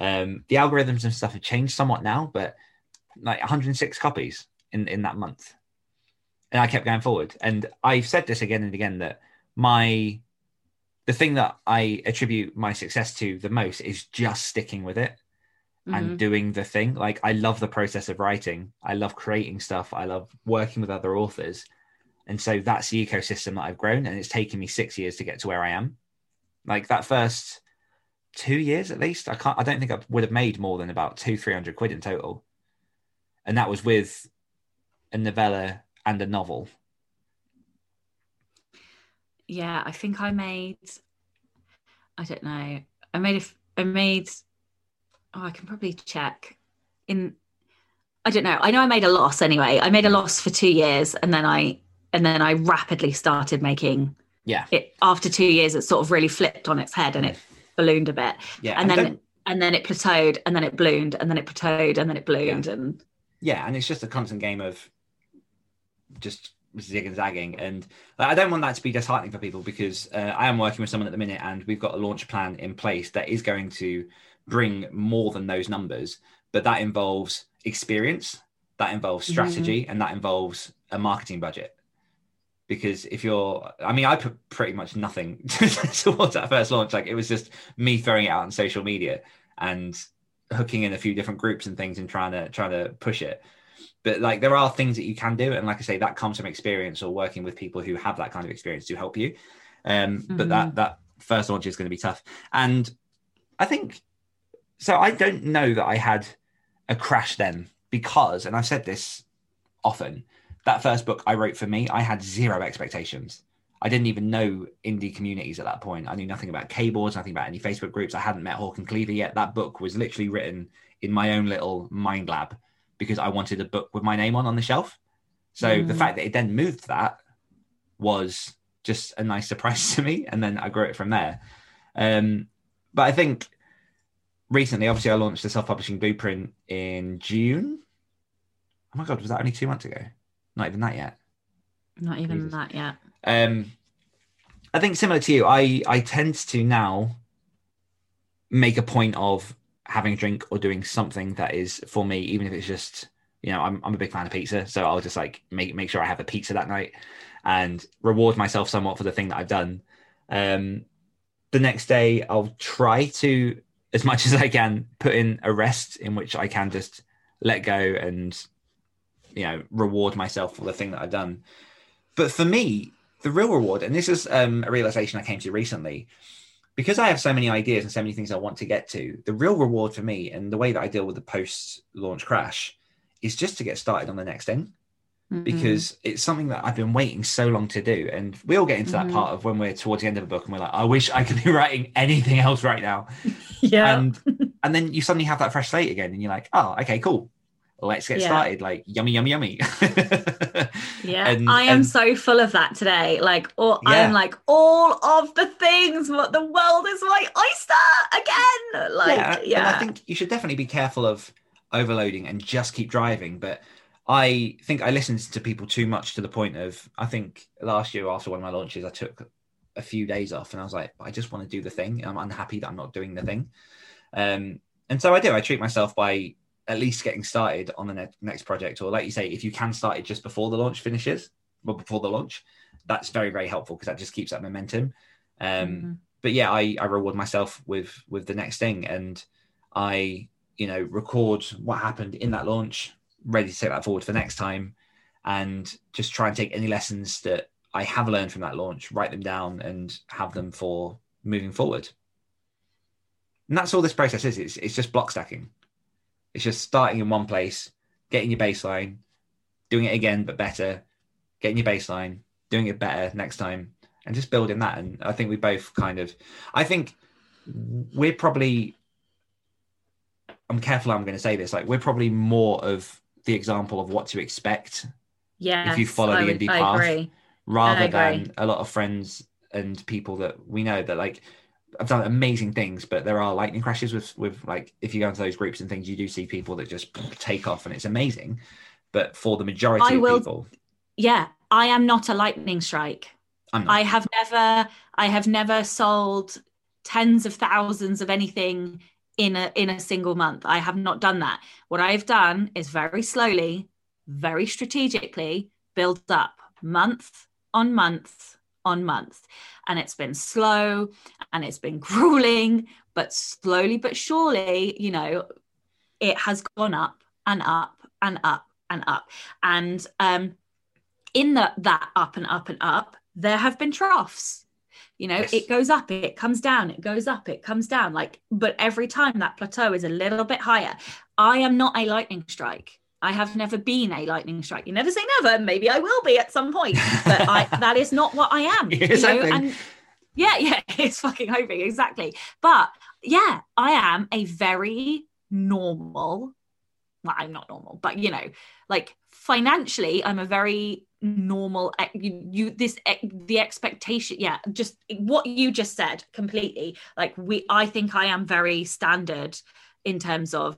Um, the algorithms and stuff have changed somewhat now, but like 106 copies in, in that month and I kept going forward. And I've said this again and again that my the thing that I attribute my success to the most is just sticking with it mm-hmm. and doing the thing. Like I love the process of writing. I love creating stuff. I love working with other authors. And so that's the ecosystem that I've grown. And it's taken me six years to get to where I am. Like that first two years at least, I can't I don't think I would have made more than about two, three hundred quid in total. And that was with a novella and a novel? Yeah, I think I made. I don't know. I made a. I made. Oh, I can probably check. In. I don't know. I know I made a loss anyway. I made a loss for two years, and then I and then I rapidly started making. Yeah. It after two years, it sort of really flipped on its head, and it ballooned a bit. Yeah. And, and then and then it plateaued, and then it ballooned, and then it plateaued, and then it ballooned, yeah. and yeah, and it's just a constant game of just zig and zagging. And like, I don't want that to be disheartening for people because uh, I am working with someone at the minute and we've got a launch plan in place that is going to bring more than those numbers. But that involves experience, that involves strategy, mm-hmm. and that involves a marketing budget. Because if you're, I mean, I put pretty much nothing (laughs) towards that first launch. Like it was just me throwing it out on social media and hooking in a few different groups and things and trying to trying to push it but like there are things that you can do and like i say that comes from experience or working with people who have that kind of experience to help you um mm-hmm. but that mm-hmm. that first launch is going to be tough and i think so i don't know that i had a crash then because and i've said this often that first book i wrote for me i had zero expectations I didn't even know indie communities at that point. I knew nothing about keyboards, nothing about any Facebook groups. I hadn't met Håkan Cleaver yet. That book was literally written in my own little mind lab because I wanted a book with my name on on the shelf. So mm. the fact that it then moved that was just a nice surprise (laughs) to me, and then I grew it from there. Um, but I think recently, obviously, I launched the self-publishing blueprint in June. Oh my god, was that only two months ago? Not even that yet. Not even Jesus. that yet. Um, I think similar to you, I I tend to now make a point of having a drink or doing something that is for me, even if it's just you know I'm I'm a big fan of pizza, so I'll just like make make sure I have a pizza that night and reward myself somewhat for the thing that I've done. Um, the next day, I'll try to as much as I can put in a rest in which I can just let go and you know reward myself for the thing that I've done. But for me, the real reward, and this is um, a realization I came to recently, because I have so many ideas and so many things I want to get to, the real reward for me and the way that I deal with the post launch crash is just to get started on the next thing. Mm-hmm. Because it's something that I've been waiting so long to do. And we all get into mm-hmm. that part of when we're towards the end of a book and we're like, I wish I could be (laughs) writing anything else right now. (laughs) yeah. And and then you suddenly have that fresh slate again and you're like, oh, okay, cool let's get yeah. started like yummy yummy yummy (laughs) yeah. And, i am and, so full of that today. Like or yeah. i'm like all of the things what the world is my oyster again! Like yeah, yeah. i think you should definitely be careful of overloading and just keep driving but i think i listened to people too much to the point of i think last year after one of my launches i took a few days off and i was like i just want to do the thing. I'm unhappy that i'm not doing the thing. Um, and so i do. I treat myself by at least getting started on the ne- next project, or like you say, if you can start it just before the launch finishes, well, before the launch, that's very very helpful because that just keeps that momentum. Um, mm-hmm. But yeah, I, I reward myself with with the next thing, and I you know record what happened in that launch, ready to take that forward for next time, and just try and take any lessons that I have learned from that launch, write them down, and have them for moving forward. And that's all this process is. It's, it's just block stacking. It's just starting in one place, getting your baseline, doing it again but better, getting your baseline, doing it better next time, and just building that. And I think we both kind of, I think we're probably, I'm careful I'm going to say this, like we're probably more of the example of what to expect. Yeah. If you follow the indie path, rather than a lot of friends and people that we know that like I've done amazing things, but there are lightning crashes with with like if you go into those groups and things, you do see people that just take off and it's amazing. But for the majority I of will, people, yeah, I am not a lightning strike. I have never, I have never sold tens of thousands of anything in a in a single month. I have not done that. What I've done is very slowly, very strategically build up month on month on month. And it's been slow and it's been (laughs) grueling, but slowly but surely, you know, it has gone up and up and up and up. And um, in the, that up and up and up, there have been troughs. You know, yes. it goes up, it comes down, it goes up, it comes down. Like, but every time that plateau is a little bit higher. I am not a lightning strike. I have never been a lightning strike. You never say never. Maybe I will be at some point, but I, (laughs) that is not what I am. you know? and yeah, yeah, (laughs) it's fucking hoping exactly. But yeah, I am a very normal. Well, I'm not normal, but you know, like financially, I'm a very normal. Eh, you, you this eh, the expectation. Yeah, just what you just said completely. Like we, I think I am very standard in terms of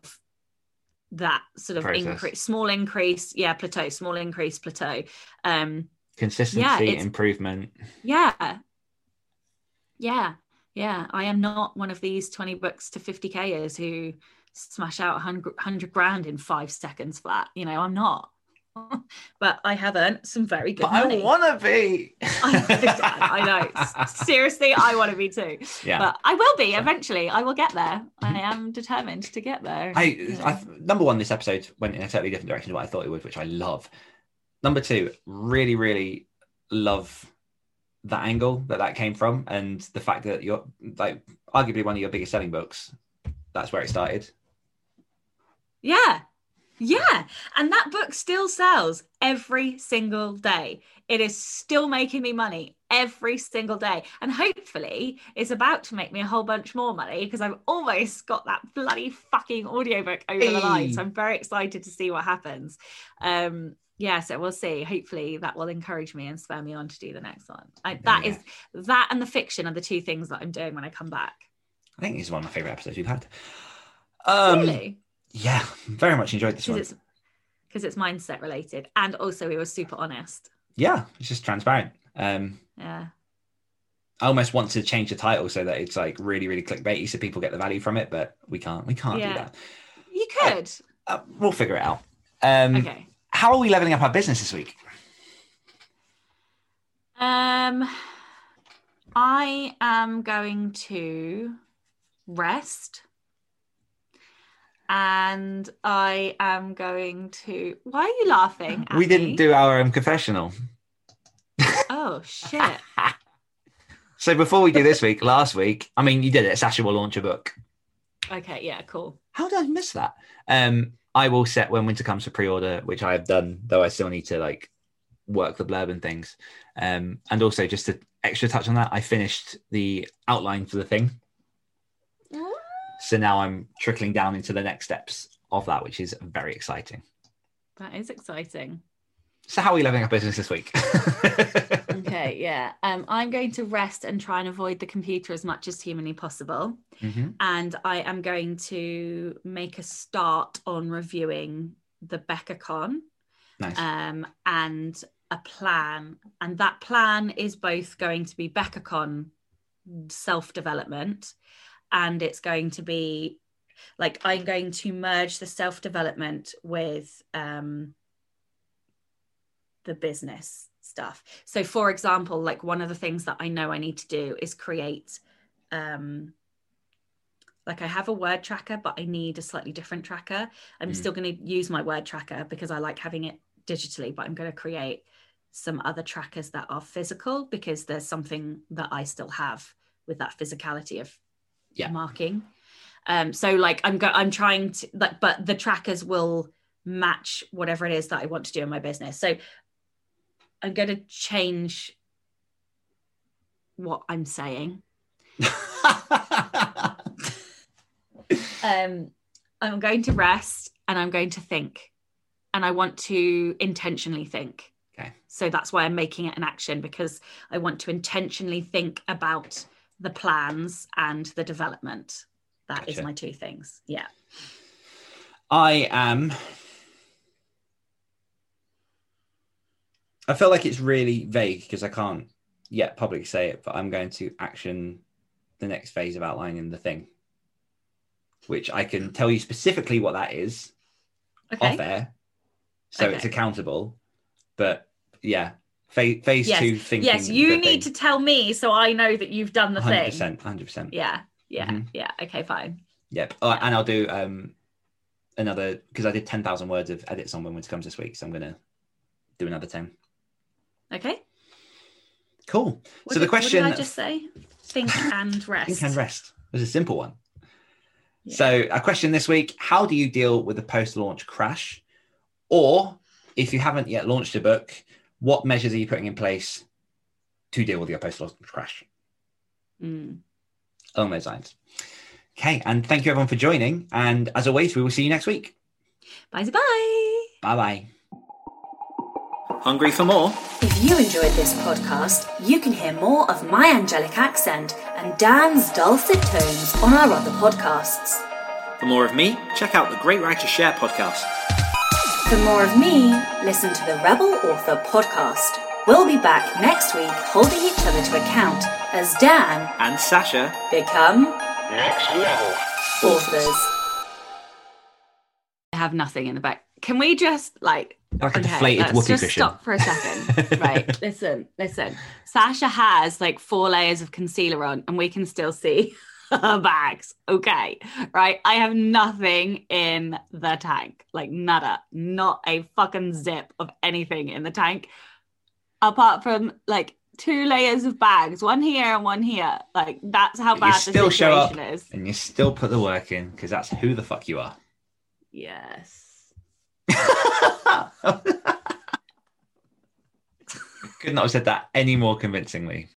that sort of Process. increase, small increase, yeah, plateau, small increase, plateau. Um, Consistency, Yeah, improvement. yeah, yeah, yeah. I am not one of these 20 books to 50kers who smash out 100, 100 grand in five seconds flat. You know, I'm not. (laughs) but I have earned some very good But I want to be. I, I know. Seriously, I want to be too. Yeah. But I will be eventually. I will get there. I mm-hmm. am determined to get there. I, you know. I number one, this episode went in a totally different direction to what I thought it would, which I love. Number two, really, really love that angle that that came from, and the fact that you're like arguably one of your biggest selling books. That's where it started. Yeah. Yeah. And that book still sells every single day. It is still making me money every single day. And hopefully it's about to make me a whole bunch more money because I've almost got that bloody fucking audiobook over the line. So I'm very excited to see what happens. Um yeah, so we'll see. Hopefully that will encourage me and spur me on to do the next one. I, that Yeah. is that and the fiction are the two things that I'm doing when I come back. I think this is one of my favorite episodes we've had. Um, really? Yeah, very much enjoyed this one. Because it's it's mindset related. And also we were super honest. Yeah, it's just transparent. Um, Yeah. I almost want to change the title so that it's like really, really clickbaity, so people get the value from it. But we can't. We can't Yeah. do that. You could. Uh, we'll figure it out. Um, Okay. How are we leveling up our business this week? Um I am going to rest. And I am going to why are you laughing? we didn't do our um, confessional. Oh shit. (laughs) So before we do this week, last week, I mean, you did it. Sacha will launch a book. Okay, yeah, cool. How did I miss that? Um, I will set when winter comes for pre-order, which I have done, though I still need to like work the blurb and things. Um, and also just to extra touch on that, I finished the outline for the thing. So now I'm trickling down into the next steps of that, which is very exciting. That is exciting. So how are we leveling up business this week? (laughs) Okay, yeah. Um, I'm going to rest and try and avoid the computer as much as humanly possible. Mhm. and I am going to make a start on reviewing the BeccaCon Nice. um, and a plan. And that plan is both going to be BeccaCon self development and it's going to be like I'm going to merge the self development with um, the business stuff. So, for example, like one of the things that I know I need to do is create um, like I have a word tracker, but I need a slightly different tracker. I'm Mm. still going to use my word tracker because I like having it digitally, but I'm going to create some other trackers that are physical because there's something that I still have with that physicality of Yeah. marking. Um, so like I'm go- I'm trying to like, but the trackers will match whatever it is that I want to do in my business. So I'm going to change what I'm saying. (laughs) um, I'm going to rest and I'm going to think. And I want to intentionally think. Okay. So that's why I'm making it an action because I want to intentionally think about the plans and the development. That is Gotcha. my two things. Yeah. I am. I feel like it's really vague because I can't yet publicly say it, but I'm going to action the next phase of outlining the thing, which I can tell you specifically what that is Okay. off air, so Okay. it's accountable. But yeah, phase, phase Yes. two thinking. Yes, you need to tell me so I know that you've done the Hundred thing. hundred percent. Yeah. Yeah. Mhm. Yeah. Okay, fine. Yep. Uh, and I'll do um another because I did ten thousand words of edits on when winter comes this week, so I'm gonna do another ten. Okay. Cool. What so did, the question What did I just say? Think (laughs) and rest. think and rest was a simple one. Yeah. So a question this week: How do you deal with a post-launch crash? Or if you haven't yet launched a book, what measures are you putting in place to deal with your post-launch crash? Mm. Along those lines. Okay, and thank you everyone for joining. And as always, we will see you next week. Bye bye. Bye bye. Hungry for more? If you enjoyed this podcast, you can hear more of my angelic accent and Dan's dulcet tones on our other podcasts. For more of me, check out the Great Writer Share podcast. For more of me, listen to the Rebel Author podcast. We'll be back next week holding each other to account as Dan And Sacha, become Next level. authors. I have nothing in the back. Can we just like Like a okay, deflated let's just cushion. stop for a second. (laughs) right. Listen, listen. Sacha has like four layers of concealer on, and we can still see her (laughs) bags. Okay. Right. I have nothing in the tank. Like nada. Not a fucking zip of anything in the tank. Apart from like two layers of bags, one here and one here. Like that's how But you bad the still show up situation is. and you still put the work in because that's who the fuck you are. Yes. (laughs) Could not have said that any more convincingly.